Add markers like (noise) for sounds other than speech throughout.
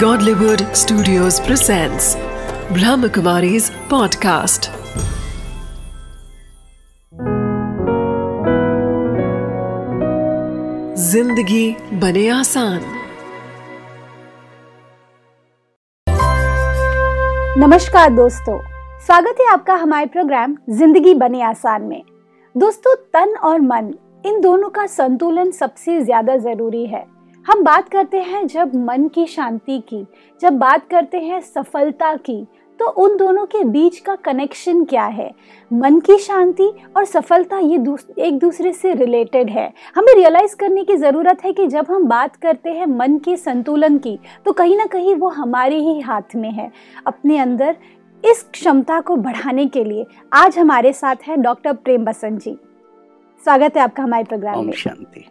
Godlywood Studios presents Brahmakumari's podcast. ज़िंदगी बने आसान। नमस्कार दोस्तों, स्वागत है आपका हमारे प्रोग्राम ज़िंदगी बने आसान में। दोस्तों, तन और मन, इन दोनों का संतुलन सबसे ज़्यादा ज़रूरी है। हम बात करते हैं जब मन की शांति की जब बात करते हैं सफलता की तो उन दोनों के बीच का कनेक्शन क्या है? मन की शांति और सफलता ये दूस, एक दूसरे से रिलेटेड है। हमें रियलाइज़ करने की ज़रूरत है कि जब हम बात करते हैं मन के संतुलन की तो कहीं ना कहीं वो हमारे ही हाथ में है। अपने अंदर इस क्षमता को बढ़ाने के लिए आज हमारे साथ हैं डॉक्टर प्रेम बसंत जी। स्वागत है आपका हमारे प्रोग्राम में। शांति।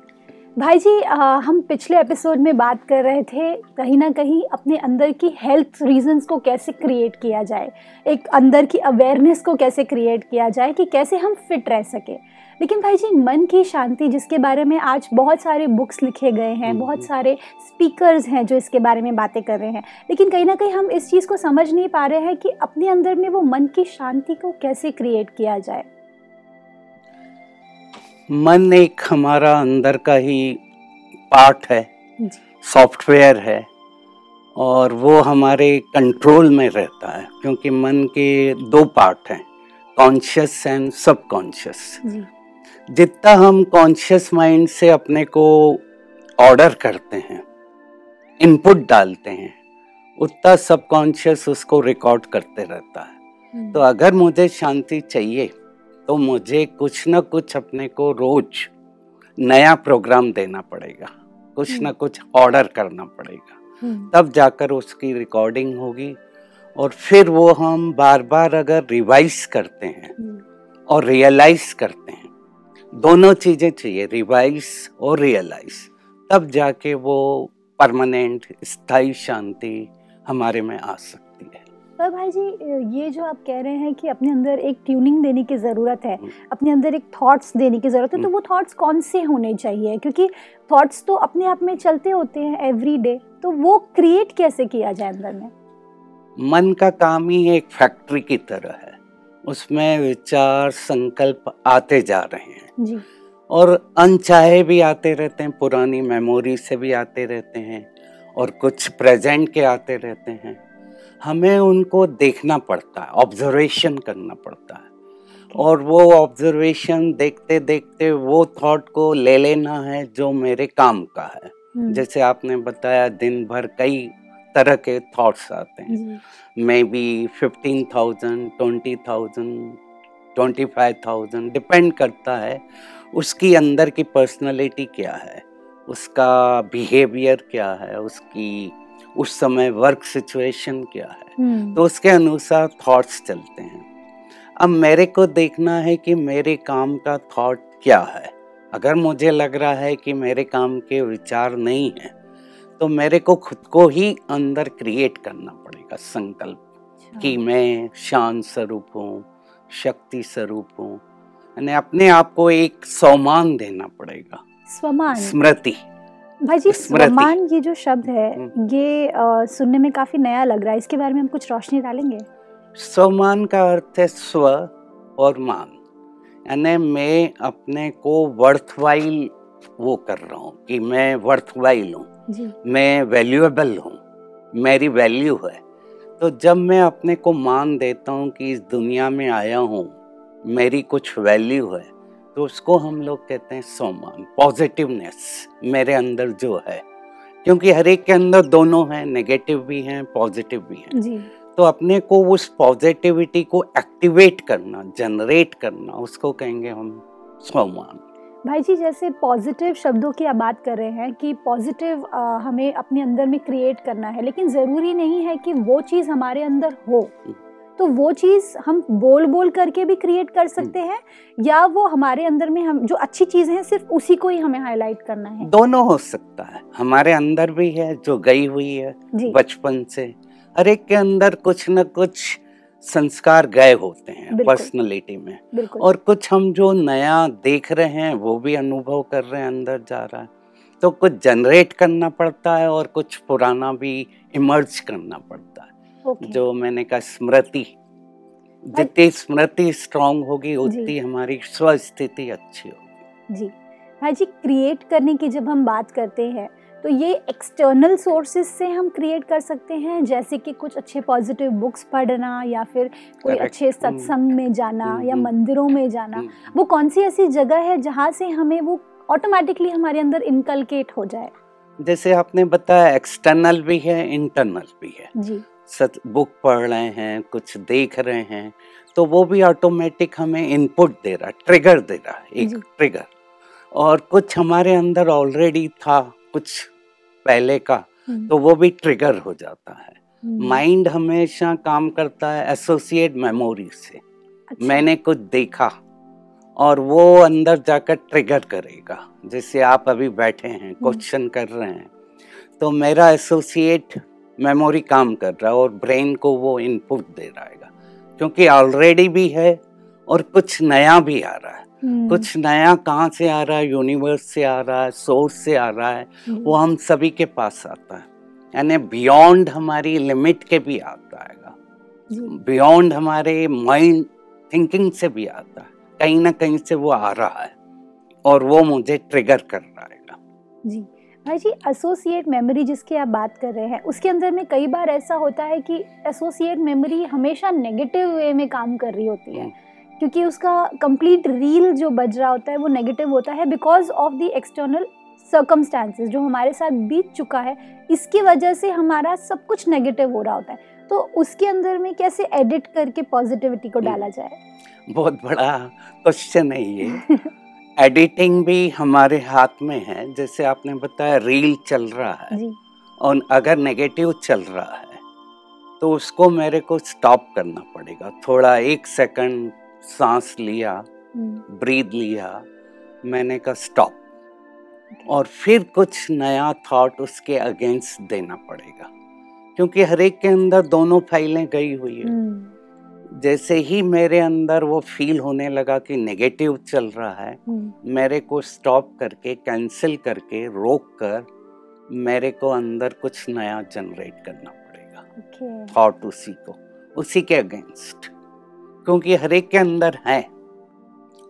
भाई जी आ, हम पिछले एपिसोड में बात कर रहे थे कहीं ना कहीं अपने अंदर की हेल्थ रीजंस को कैसे क्रिएट किया जाए। एक अंदर की अवेयरनेस को कैसे क्रिएट किया जाए कि कैसे हम फिट रह सके। लेकिन भाई जी मन की शांति जिसके बारे में आज बहुत सारे बुक्स लिखे गए हैं हम्म, बहुत हम्म। सारे स्पीकर्स हैं जो इसके बारे में बातें कर रहे हैं। लेकिन कहीं ना कहीं हम इस चीज़ को समझ नहीं पा रहे हैं कि अपने अंदर में वो मन की शांति को कैसे क्रिएट किया जाए। मन एक हमारा अंदर का ही पार्ट है सॉफ्टवेयर है और वो हमारे कंट्रोल में रहता है क्योंकि मन के दो पार्ट हैं कॉन्शियस एंड सबकॉन्शियस जितना हम कॉन्शियस माइंड से अपने को ऑर्डर करते हैं इनपुट डालते हैं उतना सबकॉन्शियस उसको रिकॉर्ड करते रहता है। तो अगर मुझे शांति चाहिए तो मुझे कुछ ना कुछ अपने को रोज नया प्रोग्राम देना पड़ेगा। कुछ ना हम्म। कुछ ऑर्डर करना पड़ेगा। हम्म, तब जाकर उसकी रिकॉर्डिंग होगी और फिर वो हम बार बार अगर रिवाइज करते हैं हम्म, और रियलाइज़ करते हैं दोनों चीज़ें चाहिए रिवाइज और रियलाइज़ तब जाके वो परमानेंट स्थायी शांति हमारे में आ सकती पर भाई जी ये जो आप कह रहे हैं कि अपने अंदर एक ट्यूनिंग देने की ज़रूरत है हम्म। अपने अंदर एक थॉट्स देने की ज़रूरत है तो हम्म। वो थॉट्स कौन से होने चाहिए? क्योंकि थॉट्स तो अपने आप में चलते होते हैं एवरी डे तो वो क्रिएट कैसे किया जाए अंदर में? मन का काम ही एक फैक्ट्री की तरह है। उसमें विचार संकल्प आते जा रहे हैं। जी। और अनचाहे भी आते रहते हैं पुरानी मेमोरी से भी आते रहते हैं और कुछ प्रेजेंट के आते रहते हैं। हमें उनको देखना पड़ता है ऑब्जर्वेशन करना पड़ता है। और वो ऑब्जर्वेशन देखते देखते वो थॉट को ले लेना है जो मेरे काम का है। हम्म, जैसे आपने बताया दिन भर कई तरह के थॉट्स आते हैं। May be fifteen thousand twenty thousand twenty five thousand depend करता है उसकी अंदर की पर्सनालिटी क्या है उसका बिहेवियर क्या है उसकी उस समय वर्क सिचुएशन क्या है? हम्म, तो उसके अनुसार थॉट्स चलते हैं। अब मेरे को देखना है कि मेरे काम का थॉट क्या है। अगर मुझे लग रहा है कि मेरे काम के विचार नहीं है तो मेरे को खुद को ही अंदर क्रिएट करना पड़ेगा संकल्प अच्छा, कि मैं शांत स्वरूप हूँ शक्ति स्वरूप हूँ यानी अपने आप को एक सम्मान देना पड़ेगा। स्वमान। स्मृति। भाई जी। स्वमान ये जो शब्द है हम्म। ये अ, सुनने में काफ़ी नया लग रहा है। इसके बारे में हम कुछ रोशनी डालेंगे? स्वमान का अर्थ है स्व और मान। यानी मैं अपने को वर्थवाइल वो कर रहा हूँ कि मैं वर्थवाइल हूँ। मैं वैल्यूएबल हूँ। मेरी वैल्यू है। तो जब मैं अपने को मान देता हूँ कि इस दुनिया में आया हूँ मेरी कुछ वैल्यू है तो उसको हम लोग कहते हैं सम्मान पॉजिटिवनेस मेरे अंदर जो है। क्योंकि हर एक के अंदर दोनों हैं नेगेटिव भी हैं पॉजिटिव भी हैं। जी। तो अपने को उस पॉजिटिविटी को एक्टिवेट करना जनरेट करना उसको कहेंगे हम सोमान भाई जी जैसे पॉजिटिव शब्दों की आप बात कर रहे हैं कि पॉजिटिव हमें अपने अंदर में क्रिएट करना है लेकिन ज़रूरी नहीं है कि वो चीज़ हमारे अंदर हो। तो वो चीज़ हम बोल बोल करके भी क्रिएट कर सकते हैं या वो हमारे अंदर में हम जो अच्छी चीज़ है सिर्फ़ उसी को ही हमें हाईलाइट करना है। दोनों हो सकता है। हमारे अंदर भी है जो गई हुई है बचपन से। हर एक के अंदर कुछ न कुछ संस्कार गए होते हैं। पर्सनालिटी में। और कुछ हम जो नया देख रहे हैं वो भी अनुभव कर रहे हैं अंदर जा रहा है। तो कुछ जनरेट करना पड़ता है और कुछ पुराना भी इमर्ज करना पड़ता है। ओके जो मैंने कहा स्मृति। जितनी स्मृति स्ट्रांग होगी उतनी हमारी स्वस्थिति अच्छी होगी। जी। भाई जी क्रिएट करने की जब हम बात करते हैं तो ये एक्सटर्नल सोर्सेज से हम क्रिएट कर सकते हैं जैसे कि कुछ अच्छे पॉजिटिव बुक्स पढ़ना या फिर कोई Correct. अच्छे सत्संग में जाना हम्म, या हम्म। मंदिरों में जाना हम्म। वो कौन सी ऐसी जगह है जहाँ से हमें वो ऑटोमेटिकली हमारे अंदर इनकलकेट हो जाए? जैसे आपने बताया एक्सटर्नल भी है इंटरनल भी है। जी। सच बुक पढ़ रहे हैं कुछ देख रहे हैं तो वो भी ऑटोमेटिक हमें इनपुट दे रहा ट्रिगर दे रहा है एक ट्रिगर और कुछ हमारे अंदर ऑलरेडी था कुछ पहले का हम्म, तो वो भी ट्रिगर हो जाता है। हम्म, माइंड हमेशा काम करता है एसोसिएट मेमोरी से। अच्छा, मैंने कुछ देखा और वो अंदर जाकर ट्रिगर करेगा। जैसे आप अभी बैठे हैं क्वेश्चन कर रहे हैं तो मेरा एसोसिएट मेमोरी काम कर रहा है और ब्रेन को वो इनपुट दे रहा है। क्योंकि ऑलरेडी भी है और कुछ नया भी आ रहा है। हम्म, कुछ नया कहाँ से आ रहा है? यूनिवर्स से आ रहा है सोर्स से आ रहा है। जी, वो हम सभी के पास आता है। यानी बियॉन्ड हमारी लिमिट के भी आता है बियॉन्ड हमारे माइंड थिंकिंग से भी आता है। कहीं ना कहीं से वो आ रहा है और वो मुझे ट्रिगर कर रहा है जी। भाई जी एसोसिएट मेमोरी जिसकी आप बात कर रहे हैं उसके अंदर में कई बार ऐसा होता है कि एसोसिएट मेमोरी हमेशा नेगेटिव वे में काम कर रही होती है। क्योंकि उसका कंप्लीट रील जो बज रहा होता है वो नेगेटिव होता है because of the external circumstances जो हमारे साथ बीत चुका है इसकी वजह से हमारा सब कुछ नेगेटिव हो रहा होता है। तो उसके अंदर में कैसे एडिट करके पॉजिटिविटी को डाला जाए? बहुत बड़ा क्वेश्चन है ये। (laughs) एडिटिंग भी हमारे हाथ में है। जैसे आपने बताया रील चल रहा है। और अगर नेगेटिव चल रहा है तो उसको मेरे को स्टॉप करना पड़ेगा। थोड़ा एक सेकंड सांस लिया हम्म, ब्रीद लिया मैंने कहा स्टॉप और फिर कुछ नया थॉट उसके अगेंस्ट देना पड़ेगा। क्योंकि हर एक के अंदर दोनों फाइलें गई हुई है। हम्म, जैसे ही मेरे अंदर वो फील होने लगा कि नेगेटिव चल रहा है हम्म, मेरे को स्टॉप करके कैंसिल करके रोक कर मेरे को अंदर कुछ नया जनरेट करना पड़ेगा। थॉट उसी को। उसी के अगेंस्ट क्योंकि हर एक के अंदर है।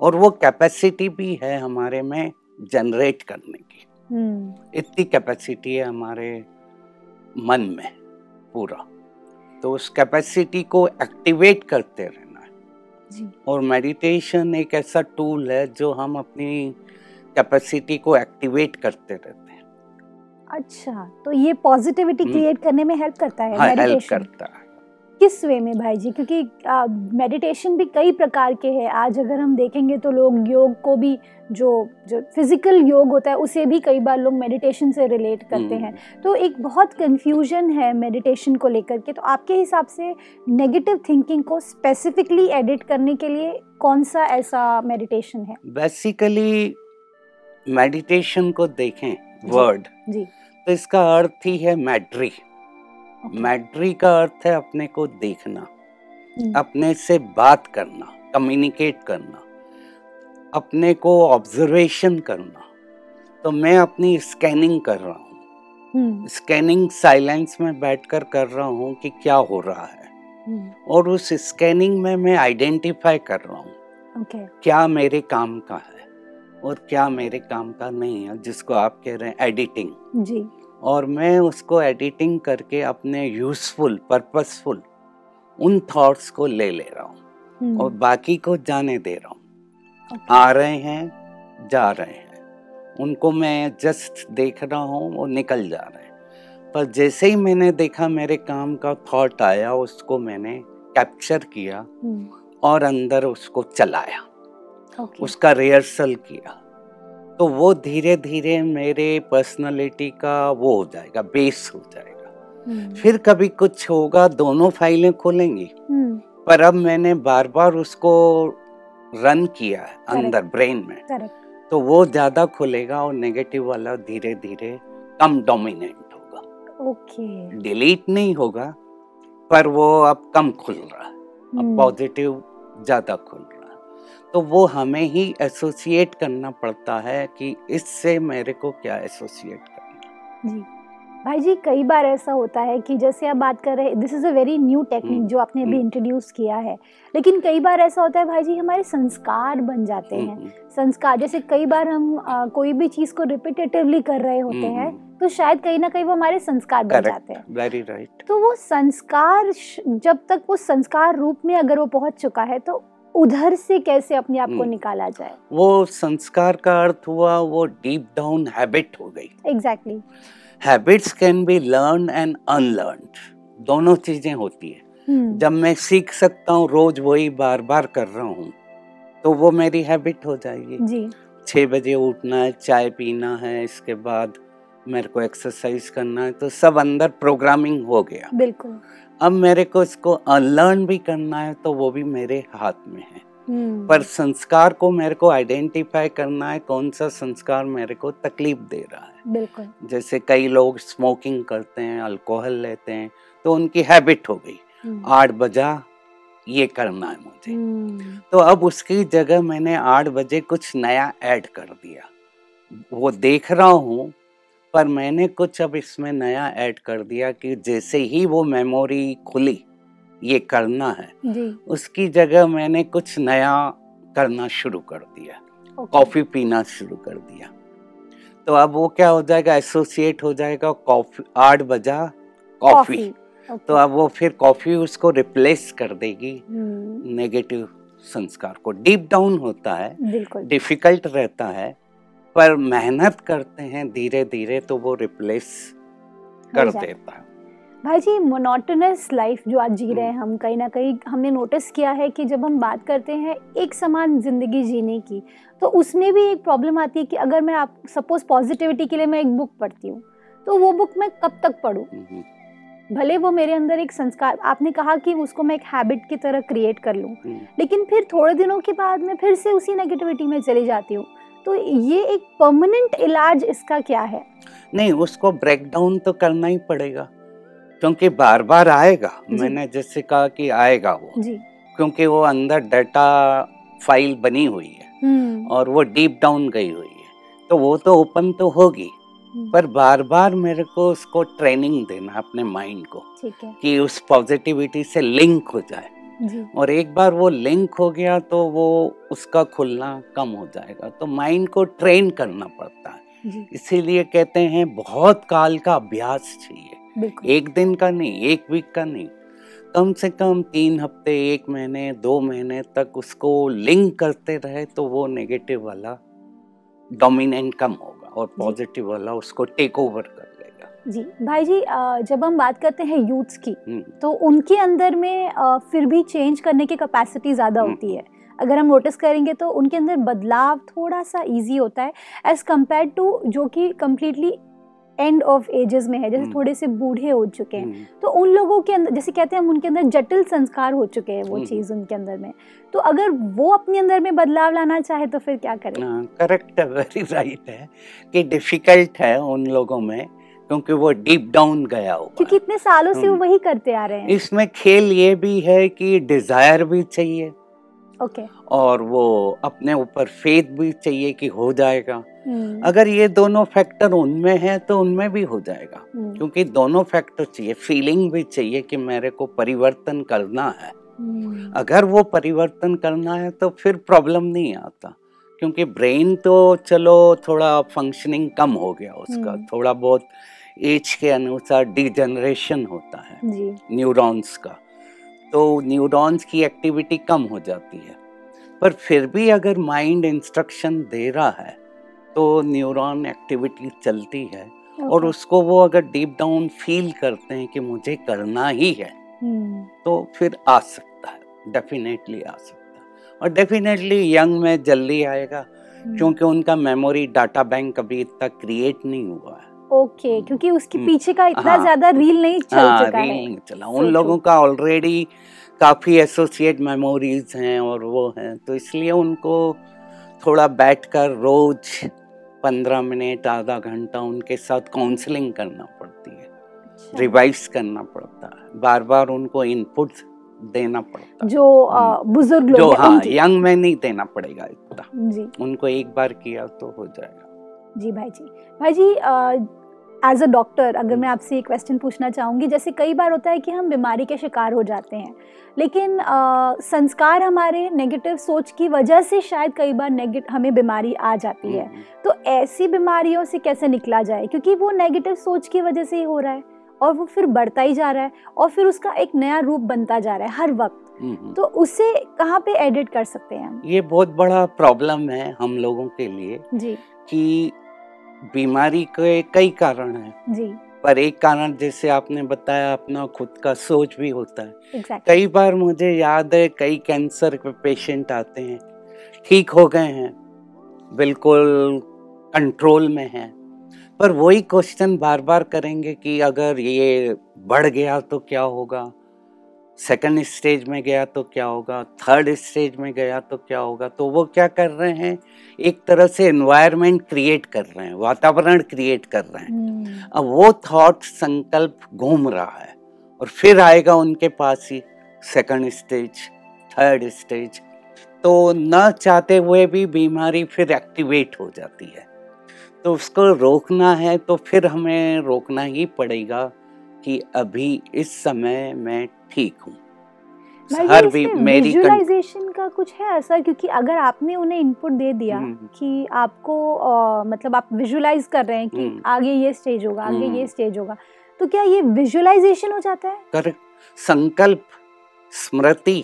और वो कैपेसिटी भी है हमारे में जनरेट करने की। हम्म, इतनी कैपेसिटी है हमारे मन में पूरा। तो उस कैपेसिटी को एक्टिवेट करते रहना है। जी। और मेडिटेशन एक ऐसा टूल है जो हम अपनी कैपेसिटी को एक्टिवेट करते रहते हैं। अच्छा तो ये पॉजिटिविटी हम्म। क्रिएट करने में हेल्प करता है हाँ हेल्प करता है। किस वे में भाई जी? क्योंकि मेडिटेशन भी कई प्रकार के हैं। आज अगर हम देखेंगे तो लोग योग को भी जो जो फ़िज़िकल योग होता है उसे भी कई बार लोग मेडिटेशन से रिलेट करते हैं। हम्म, तो एक बहुत कंफ्यूजन है मेडिटेशन को लेकर के। तो आपके हिसाब से नेगेटिव थिंकिंग को स्पेसिफिकली एडिट करने के लिए कौन सा ऐसा मेडिटेशन है? बेसिकली मेडिटेशन को देखें वर्ड जी जी। तो इसका अर्थ ही है मैड्री मैड्री का अर्थ है अपने को देखना हम्म, अपने से बात करना कम्युनिकेट करना अपने को ऑब्जर्वेशन करना। तो मैं अपनी स्कैनिंग कर रहा हूँ। हम्म, स्कैनिंग साइलेंस में बैठकर कर रहा हूँ कि क्या हो रहा है। हम्म, और उस स्कैनिंग में मैं आइडेंटिफाई कर रहा हूँ। ओके क्या मेरे काम का है और क्या मेरे काम का नहीं है जिसको आप कह रहे हैं एडिटिंग जी। और मैं उसको एडिटिंग करके अपने यूजफुल पर्पसफुल उन थॉट्स को ले ले रहा हूँ। हम्म, और बाकी को जाने दे रहा हूँ। ओके। आ रहे हैं जा रहे हैं। उनको मैं जस्ट देख रहा हूँ वो निकल जा रहे हैं। पर जैसे ही मैंने देखा मेरे काम का थॉट आया उसको मैंने कैप्चर किया हम्म, और अंदर उसको चलाया। ओके उसका रिहर्सल किया। तो वो धीरे धीरे मेरे पर्सनालिटी का वो हो जाएगा बेस हो जाएगा। हम्म, फिर कभी कुछ होगा दोनों फाइलें खोलेंगी। हम्म, पर अब मैंने बार बार उसको रन किया है अंदर ब्रेन में। तो वो ज़्यादा खुलेगा और नेगेटिव वाला धीरे धीरे कम डोमिनेंट होगा। ओके डिलीट नहीं होगा पर वो अब कम खुल रहा है। अब हम्म, पॉजिटिव ज़्यादा खुल रहा तो वो हमें ही एसोसिएट करना पड़ता है कि इससे मेरे को क्या एसोसिएट करना जी भाई जी कई बार ऐसा होता है कि जैसे आप बात कर रहे हैं this is a very new technique hmm, जो आपने अभी हम्म। इंट्रोड्यूस किया है लेकिन कई बार ऐसा होता है भाई जी हमारे संस्कार बन जाते हैं हम्म, संस्कार जैसे कई बार हम अ, कोई भी चीज़ को रिपीटेटिवली कर रहे होते हम्म, हैं हम्म। तो शायद कहीं ना कहीं वो हमारे संस्कार बन जाते हैं वेरी राइट right. तो वो संस्कार जब तक वो संस्कार रूप में अगर वो पहुँच चुका है तो उधर से कैसे अपने आप को हम्म। निकाला जाए? वो संस्कार का अर्थ हुआ वो डीप डाउन हैबिट हो गई। Exactly habits can be learn and unlearn दोनों चीज़ें होती है। जब मैं सीख सकता हूँ रोज वही बार बार कर रहा हूँ तो वो मेरी हैबिट हो जाएगी। जी। छः बजे उठना है चाय पीना है इसके बाद मेरे को एक्सरसाइज करना है तो सब अंदर प्रोग्रामिंग हो गया। बिल्कुल। अब मेरे को इसको अनलर्न भी करना है तो वो भी मेरे हाथ में है। हम्म, पर संस्कार को मेरे को आइडेंटिफाई करना है कौन सा संस्कार मेरे को तकलीफ़ दे रहा है। बिल्कुल। जैसे कई लोग स्मोकिंग करते हैं अल्कोहल लेते हैं तो उनकी हैबिट हो गई। हम्म, आठ बजा ये करना है मुझे। हम्म, तो अब उसकी जगह मैंने आठ बजे कुछ नया ऐड कर दिया। वो देख रहा हूँ पर मैंने कुछ अब इसमें नया ऐड कर दिया कि जैसे ही वो मेमोरी खुली ये करना है। जी। उसकी जगह मैंने कुछ नया करना शुरू कर दिया। कॉफ़ी पीना शुरू कर दिया। तो अब वो क्या हो जाएगा एसोसिएट हो जाएगा कॉफ़ी आठ बजा कॉफ़ी। तो अब वो फिर कॉफ़ी उसको रिप्लेस कर देगी हम्म, नेगेटिव संस्कार को। डीप डाउन होता है डिफ़िकल्ट रहता है पर मेहनत करते हैं धीरे धीरे तो वो रिप्लेस कर देता है। भाई जी मोनोटोनस लाइफ जो आज जी रहे हैं हम्म। हम कहीं ना कहीं हमने नोटिस किया है कि जब हम बात करते हैं एक समान ज़िंदगी जीने की तो उसमें भी एक प्रॉब्लम आती है कि अगर मैं आप सपोज़ पॉजिटिविटी के लिए मैं एक बुक पढ़ती हूँ तो वो बुक मैं कब तक पढूं? हम्म, भले वो मेरे अंदर एक संस्कार आपने कहा कि उसको मैं एक हैबिट की तरह क्रिएट कर लूँ हम्म। लेकिन फिर थोड़े दिनों के बाद मैं फिर से उसी नेगेटिविटी में चली जाती हूँ। तो ये एक परमानेंट इलाज इसका क्या है? नहीं उसको ब्रेक डाउन तो करना ही पड़ेगा क्योंकि बार बार आएगा मैंने जैसे कहा कि आएगा वो जी। क्योंकि वो अंदर डाटा फ़ाइल बनी हुई है हम्म। और वो डीप डाउन गई हुई है तो वो तो ओपन तो होगी। हम्म, पर बार बार मेरे को उसको ट्रेनिंग देना अपने माइंड को ठीक है। कि उस पॉजिटिविटी से लिंक हो जाए। और एक बार वो लिंक हो गया तो वो उसका खुलना कम हो जाएगा। तो माइंड को ट्रेन करना पड़ता है। इसीलिए कहते हैं बहुत काल का अभ्यास चाहिए। एक दिन का नहीं एक वीक का नहीं। कम से कम तीन हफ़्ते एक महीने दो महीने तक उसको लिंक करते रहे तो वो नेगेटिव वाला डोमिनेंट कम होगा और पॉजिटिव वाला उसको टेक ओवर कर जी भाई जी जब हम बात करते हैं यूथ्स की हम्म, तो उनके अंदर में फिर भी चेंज करने की कैपेसिटी ज़्यादा हम्म। होती है अगर हम नोटिस करेंगे तो उनके अंदर बदलाव थोड़ा सा इजी होता है एज कंपेयर टू जो कि कम्प्लीटली एंड ऑफ़ एजेस में है जैसे हम्म। थोड़े से बूढ़े हो चुके हैं तो उन लोगों के अंदर जैसे कहते हैं हम उनके अंदर जटिल संस्कार हो चुके हैं वो। चीज़ उनके अंदर में तो अगर वो अपने अंदर में बदलाव लाना चाहे तो फिर क्या करें करेक्ट है वेरी राइट है कि डिफ़िकल्ट है उन लोगों में क्योंकि वो डीप डाउन गया हुआ क्योंकि इतने सालों से वो हम्म। वही करते आ रहे हैं। इसमें खेल ये भी है कि डिज़ायर भी चाहिए। ओके। और वो अपने ऊपर फेथ भी चाहिए कि हो जाएगा। हम्म, अगर ये दोनों फैक्टर उनमें है तो उनमें भी हो जाएगा। हम्म, क्योंकि दोनों फैक्टर चाहिए। फीलिंग भी चाहिए कि मेरे को परिवर्तन करना है। अगर वो परिवर्तन करना है तो फिर प्रॉब्लम नहीं आता। क्योंकि ब्रेन तो चलो थोड़ा फंक्शनिंग कम हो गया उसका। थोड़ा बहुत एज के अनुसार डिजनरेशन होता है। न्यूरॉन्स का। तो न्यूरॉन्स की एक्टिविटी कम हो जाती है। पर फिर भी अगर माइंड इंस्ट्रक्शन दे रहा है तो न्यूरॉन एक्टिविटी चलती है और उसको वो अगर डीप डाउन फील करते हैं कि मुझे करना ही है हम्म, तो फिर आ सकता है डेफिनेटली आ सकता है। और डेफिनेटली यंग में जल्दी आएगा हम्म। क्योंकि उनका मेमोरी डाटा बैंक अभी इतना क्रिएट नहीं हुआ है। ओके क्योंकि उसके हम्म, पीछे का इतना हाँ। ज़्यादा रील नहीं चल हाँ चुका रील है। नहीं चला। उन लोगों का ऑलरेडी काफ़ी एसोसिएट मेमोरीज हैं और वो हैं तो इसलिए उनको थोड़ा बैठकर रोज पंद्रह मिनट आधा घंटा उनके साथ काउंसलिंग करना पड़ती है। अच्छा, रिवाइज करना पड़ता है। बार बार उनको इनपुट देना पड़ता जो बुज़ुर्ग लोग हैं हाँ यंग में नहीं देना पड़ेगा इतना। जी। उनको एक बार किया तो हो जाएगा। जी भाई जी। भाई जी एज अ डॉक्टर अगर मैं आपसे एक क्वेश्चन पूछना चाहूँगी जैसे कई बार होता है कि हम बीमारी के शिकार हो जाते हैं लेकिन अ, संस्कार हमारे नेगेटिव सोच की वजह से शायद कई बार नेगेटिव हमें बीमारी आ जाती है। हम्म, तो ऐसी बीमारियों से कैसे निकला जाए? क्योंकि वो नेगेटिव सोच की वजह से ही हो रहा है और वो फिर बढ़ता ही जा रहा है और फिर उसका एक नया रूप बनता जा रहा है हर वक्त। हम्म, हम्म। तो उसे कहाँ पे एडिट कर सकते हैं हम? ये बहुत बड़ा प्रॉब्लम है हम लोगों के लिए जी। कि बीमारी के कई कारण हैं। जी। पर एक कारण जैसे आपने बताया अपना खुद का सोच भी होता है। एग्जैक्टली कई बार मुझे याद है कई कैंसर के पेशेंट आते हैं ठीक हो गए हैं बिल्कुल कंट्रोल में हैं। पर वही क्वेश्चन बार बार करेंगे कि अगर ये बढ़ गया तो क्या होगा? सेकंड स्टेज में गया तो क्या होगा? थर्ड स्टेज में गया तो क्या होगा? तो वो क्या कर रहे हैं? एक तरह से एनवायरनमेंट क्रिएट कर रहे हैं वातावरण क्रिएट कर रहे हैं। हम्म, अब वो थॉट संकल्प घूम रहा है और फिर आएगा उनके पास ही सेकंड स्टेज थर्ड स्टेज तो न चाहते हुए भी बीमारी फिर एक्टिवेट हो जाती है। तो उसको रोकना है तो फिर हमें रोकना ही पड़ेगा। कि अभी इस समय मैं ठीक हूँ। हर भी मेरी विजुअलाइजेशन का कुछ है ऐसा? क्योंकि अगर आपने उन्हें इनपुट दे दिया हम्म। कि आपको अ, मतलब आप विजुअलाइज कर रहे हैं कि हम्म। आगे ये स्टेज होगा आगे हम्म। ये स्टेज होगा तो क्या ये विजुअलाइजेशन हो जाता है? कर संकल्प स्मृति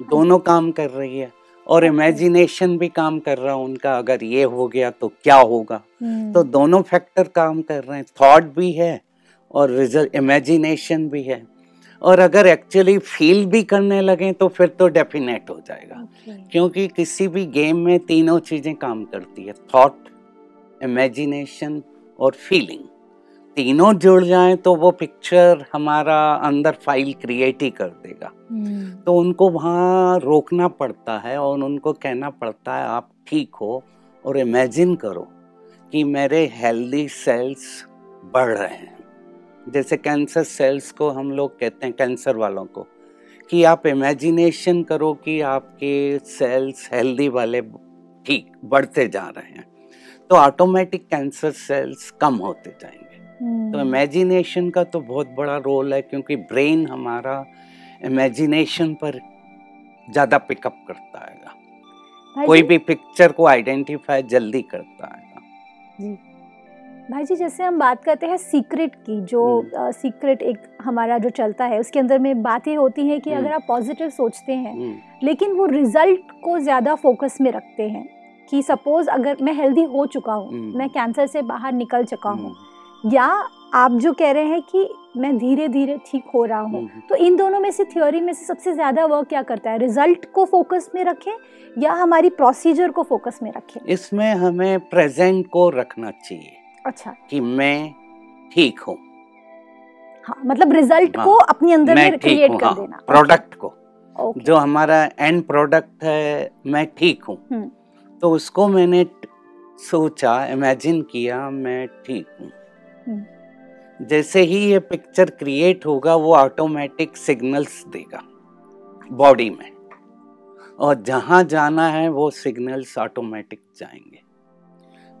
दोनों काम कर रही है और इमेजिनेशन भी काम कर रहा है उनका। अगर ये हो गया तो क्या होगा? हम्म, तो दोनों फैक्टर काम कर रहे हैं। थॉट भी है और रिज़ल्ट इमेजिनेशन भी है। और अगर एक्चुअली फील भी करने लगे तो फिर तो डेफिनेट हो जाएगा। Okay. क्योंकि किसी भी गेम में तीनों चीज़ें काम करती है। थॉट इमेजिनेशन और फीलिंग तीनों जुड़ जाएँ तो वो पिक्चर हमारा अंदर फ़ाइल क्रिएट ही कर देगा। हम्म, तो उनको वहाँ रोकना पड़ता है और उनको कहना पड़ता है आप ठीक हो और इमेजिन करो कि मेरे हेल्दी सेल्स बढ़ रहे हैं। जैसे कैंसर सेल्स को हम लोग कहते हैं कैंसर वालों को कि आप इमेजिनेशन करो कि आपके सेल्स हेल्दी वाले ठीक बढ़ते जा रहे हैं तो ऑटोमेटिक कैंसर सेल्स कम होते जाएँगे। hmm. तो हम्म, इमेजिनेशन का तो बहुत बड़ा रोल है क्योंकि ब्रेन हमारा इमेजिनेशन पर ज़्यादा पिकअप करता है कोई भी पिक्चर को आइडेंटिफाई जल्दी करता है भाई जी जैसे हम बात करते हैं सीक्रेट की जो हम्म। सीक्रेट एक हमारा जो चलता है उसके अंदर में बातें होती हैं कि हम्म। अगर आप पॉजिटिव सोचते हैं हम्म, लेकिन वो रिज़ल्ट को ज़्यादा फोकस में रखते हैं कि सपोज़ अगर मैं हेल्दी हो चुका हूँ हम्म। मैं कैंसर से बाहर निकल चुका हूँ हम्म, या आप जो कह रहे हैं कि मैं धीरे धीरे ठीक हो रहा हूँ हम्म। तो इन दोनों में से थ्योरी में से सबसे ज़्यादा वर्क क्या करता है रिज़ल्ट को फोकस में रखें या हमारी प्रोसीजर को फोकस में रखें इसमें हमें प्रेजेंट को रखना चाहिए अच्छा। कि मैं ठीक हूँ। हाँ मतलब रिज़ल्ट हाँ, को अपने अंदर में क्रिएट कर हाँ देना। प्रोडक्ट को। जो हमारा एंड प्रोडक्ट है मैं ठीक हूँ। हम्म। तो उसको मैंने सोचा इमेजिन किया मैं ठीक हूँ। हम्म। जैसे ही ये पिक्चर क्रिएट होगा वो ऑटोमेटिक सिग्नल्स देगा बॉडी में। और जहाँ जाना है वो सिग्नल्स ऑटोमेटिक जाएँगे।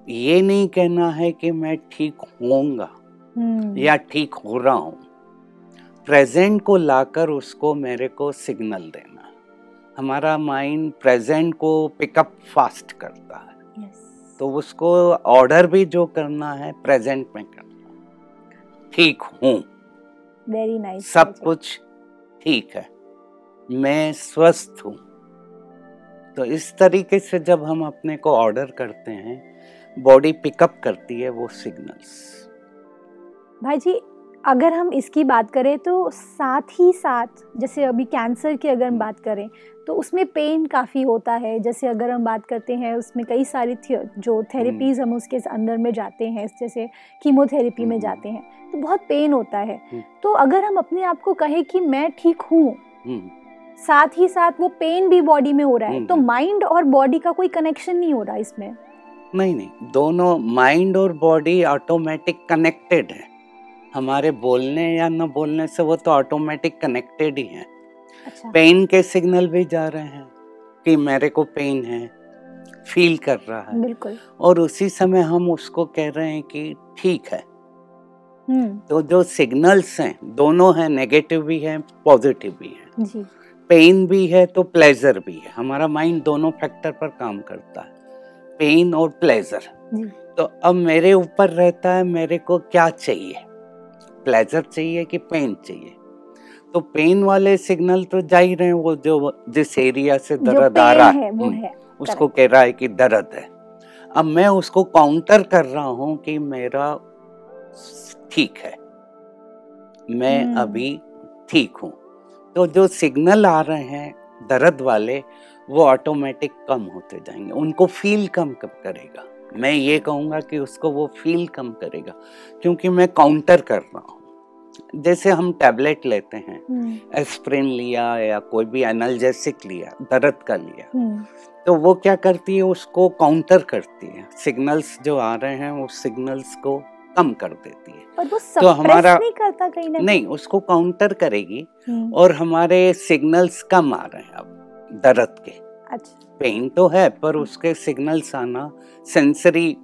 ये नहीं कहना है कि मैं ठीक होऊँगा हम्म, या ठीक हो रहा हूँ। प्रेजेंट को लाकर उसको मेरे को सिग्नल देना। हमारा माइंड प्रेजेंट को पिकअप फास्ट करता है। Yes. तो उसको ऑर्डर भी जो करना है प्रेजेंट में करना। ठीक हूँ। वेरी नाइस सब कुछ ठीक है। मैं स्वस्थ हूँ। तो इस तरीके से जब हम अपने को ऑर्डर करते हैं बॉडी पिकअप करती है वो सिग्नल्स। भाई जी अगर हम इसकी बात करें तो साथ ही साथ जैसे अभी कैंसर की अगर हम बात करें तो उसमें पेन काफ़ी होता है। जैसे अगर हम बात करते हैं उसमें कई सारी थे- जो थेरेपीज हम उसके अंदर में जाते हैं जैसे कीमोथेरेपी में हम्म। जाते हैं तो बहुत पेन होता है। हम्म। तो अगर हम अपने आप को कहें कि मैं ठीक हूँ हम्म। साथ ही साथ वो पेन भी बॉडी में हो रहा है हम्म। तो माइंड और बॉडी का कोई कनेक्शन नहीं हो रहा इसमें। नहीं नहीं दोनों माइंड और बॉडी ऑटोमेटिक कनेक्टेड है। हमारे बोलने या न बोलने से वो तो ऑटोमेटिक कनेक्टेड ही है। अच्छा। पेन के सिग्नल भी जा रहे हैं कि मेरे को पेन है फील कर रहा है। बिल्कुल। और उसी समय हम उसको कह रहे हैं कि ठीक है। हम्म। तो जो सिग्नल्स हैं दोनों हैं नेगेटिव भी है पॉजिटिव भी है। जी। पेन भी है तो प्लेजर भी है। हमारा माइंड दोनों फैक्टर पर काम करता है। पेन और प्लेजर तो अब मेरे ऊपर रहता है मेरे को क्या चाहिए? प्लेजर चाहिए कि पेन चाहिए? तो पेन वाले सिग्नल तो जा ही रहे हैं वो जो जिस एरिया से दर्द आ रहा है हम्म, है उसको कह रहा है कि दर्द है। अब मैं उसको काउंटर कर रहा हूँ कि मेरा ठीक है। मैं हम्म। अभी ठीक हूँ। तो जो सिग्नल आ रहे हैं दर्द वाले वो ऑटोमेटिक कम होते जाएँगे। उनको फील कम कम करेगा? मैं ये कहूँगा कि उसको वो फील कम करेगा क्योंकि मैं काउंटर कर रहा हूँ। जैसे हम टैबलेट लेते हैं हम्म, एस्प्रिन लिया या कोई भी एनाल्जेसिक लिया दर्द का लिया हम्म, तो वो क्या करती है? उसको काउंटर करती है। सिग्नल्स जो आ रहे हैं वो सिग्नल्स को कम कर देती है। और वो तो हमारा- नहीं करता कहीं ना नहीं उसको काउंटर करेगी हम्म, और हमारे सिग्नल्स कम आ रहे हैं। दर्द के। अच्छा। पेन तो है पर उसके सिग्नल्स आना सेंसरी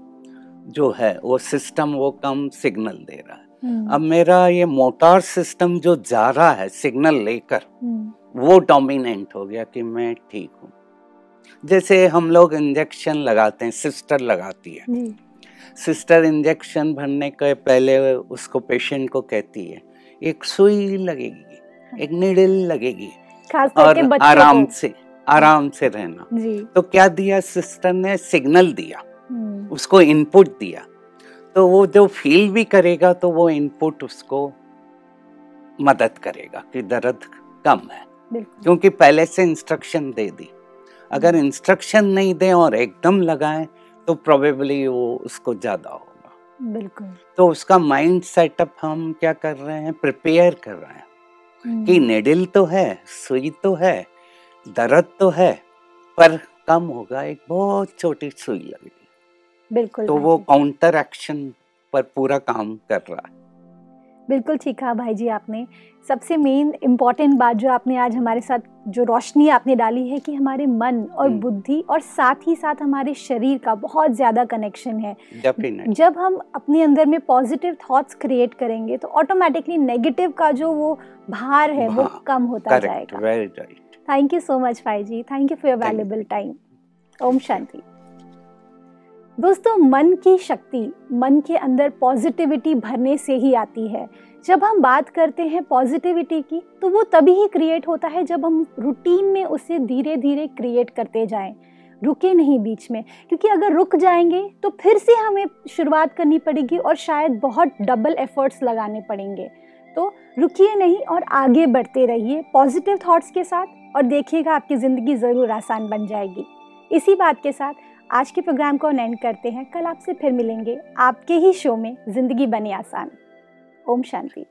जो है वो सिस्टम वो कम सिग्नल दे रहा है। हम्म, अब मेरा ये मोटार सिस्टम जो जा रहा है सिग्नल लेकर हम्म, वो डोमिनेंट हो गया कि मैं ठीक हूँ। जैसे हम लोग इंजेक्शन लगाते हैं सिस्टर लगाती है। सिस्टर इंजेक्शन भरने के पहले उसको पेशेंट को कहती है एक सुई लगेगी एक नीडल लगेगी खास और आराम से आराम से रहना। जी। तो क्या दिया सिस्टर ने? सिग्नल दिया। हम्म, उसको इनपुट दिया। तो वो जो फील भी करेगा तो वो इनपुट उसको मदद करेगा कि दर्द कम है। क्योंकि पहले से इंस्ट्रक्शन दे दी। अगर इंस्ट्रक्शन नहीं दें और एकदम लगाएँ तो प्रोबेबली वो उसको ज़्यादा होगा। बिल्कुल। तो उसका माइंड सेटअप हम क्या कर रहे हैं? प्रिपेयर कर रहे हैं। हम्म, कि नेडिल तो है सुई तो है दर्द तो है पर कम होगा एक बहुत छोटी सुई लगेगी। बिल्कुल तो वो काउंटर एक्शन पर पूरा काम कर रहा है। बिल्कुल ठीक कहा भाई जी आपने। सबसे मेन इंपॉर्टेंट बात जो आपने आज हमारे साथ जो रोशनी आपने डाली है कि हमारे मन और हम्म। बुद्धि और साथ ही साथ हमारे शरीर का बहुत ज़्यादा कनेक्शन है। डेफिनेट जब हम अपने अंदर में पॉजिटिव थॉट्स क्रिएट करेंगे तो ऑटोमेटिकली नेगेटिव का जो वो भार है वो कम होता करेक्ट जाएगा। थैंक यू सो मच भाई जी। Thank you for your valuable time ओम शांति। दोस्तों, मन की शक्ति, मन के अंदर पॉजिटिविटी भरने से ही आती है। जब हम बात करते हैं पॉजिटिविटी की तो वो तभी ही क्रिएट होता है जब हम रूटीन में उसे धीरे धीरे क्रिएट करते जाएँ। रुके नहीं बीच में, क्योंकि अगर रुक जाएँगे तो फिर से हमें शुरुआत करनी पड़ेगी और शायद बहुत डबल एफर्ट्स लगाने पड़ेंगे। तो रुकिए नहीं और आगे बढ़ते रहिए पॉजिटिव थॉट्स के साथ और देखिएगा आपकी ज़िंदगी ज़रूर आसान बन जाएगी। इसी बात के साथ आज के प्रोग्राम को एंड करते हैं। कल आपसे फिर मिलेंगे आपके ही शो में ज़िंदगी बने आसान। ओम शांति।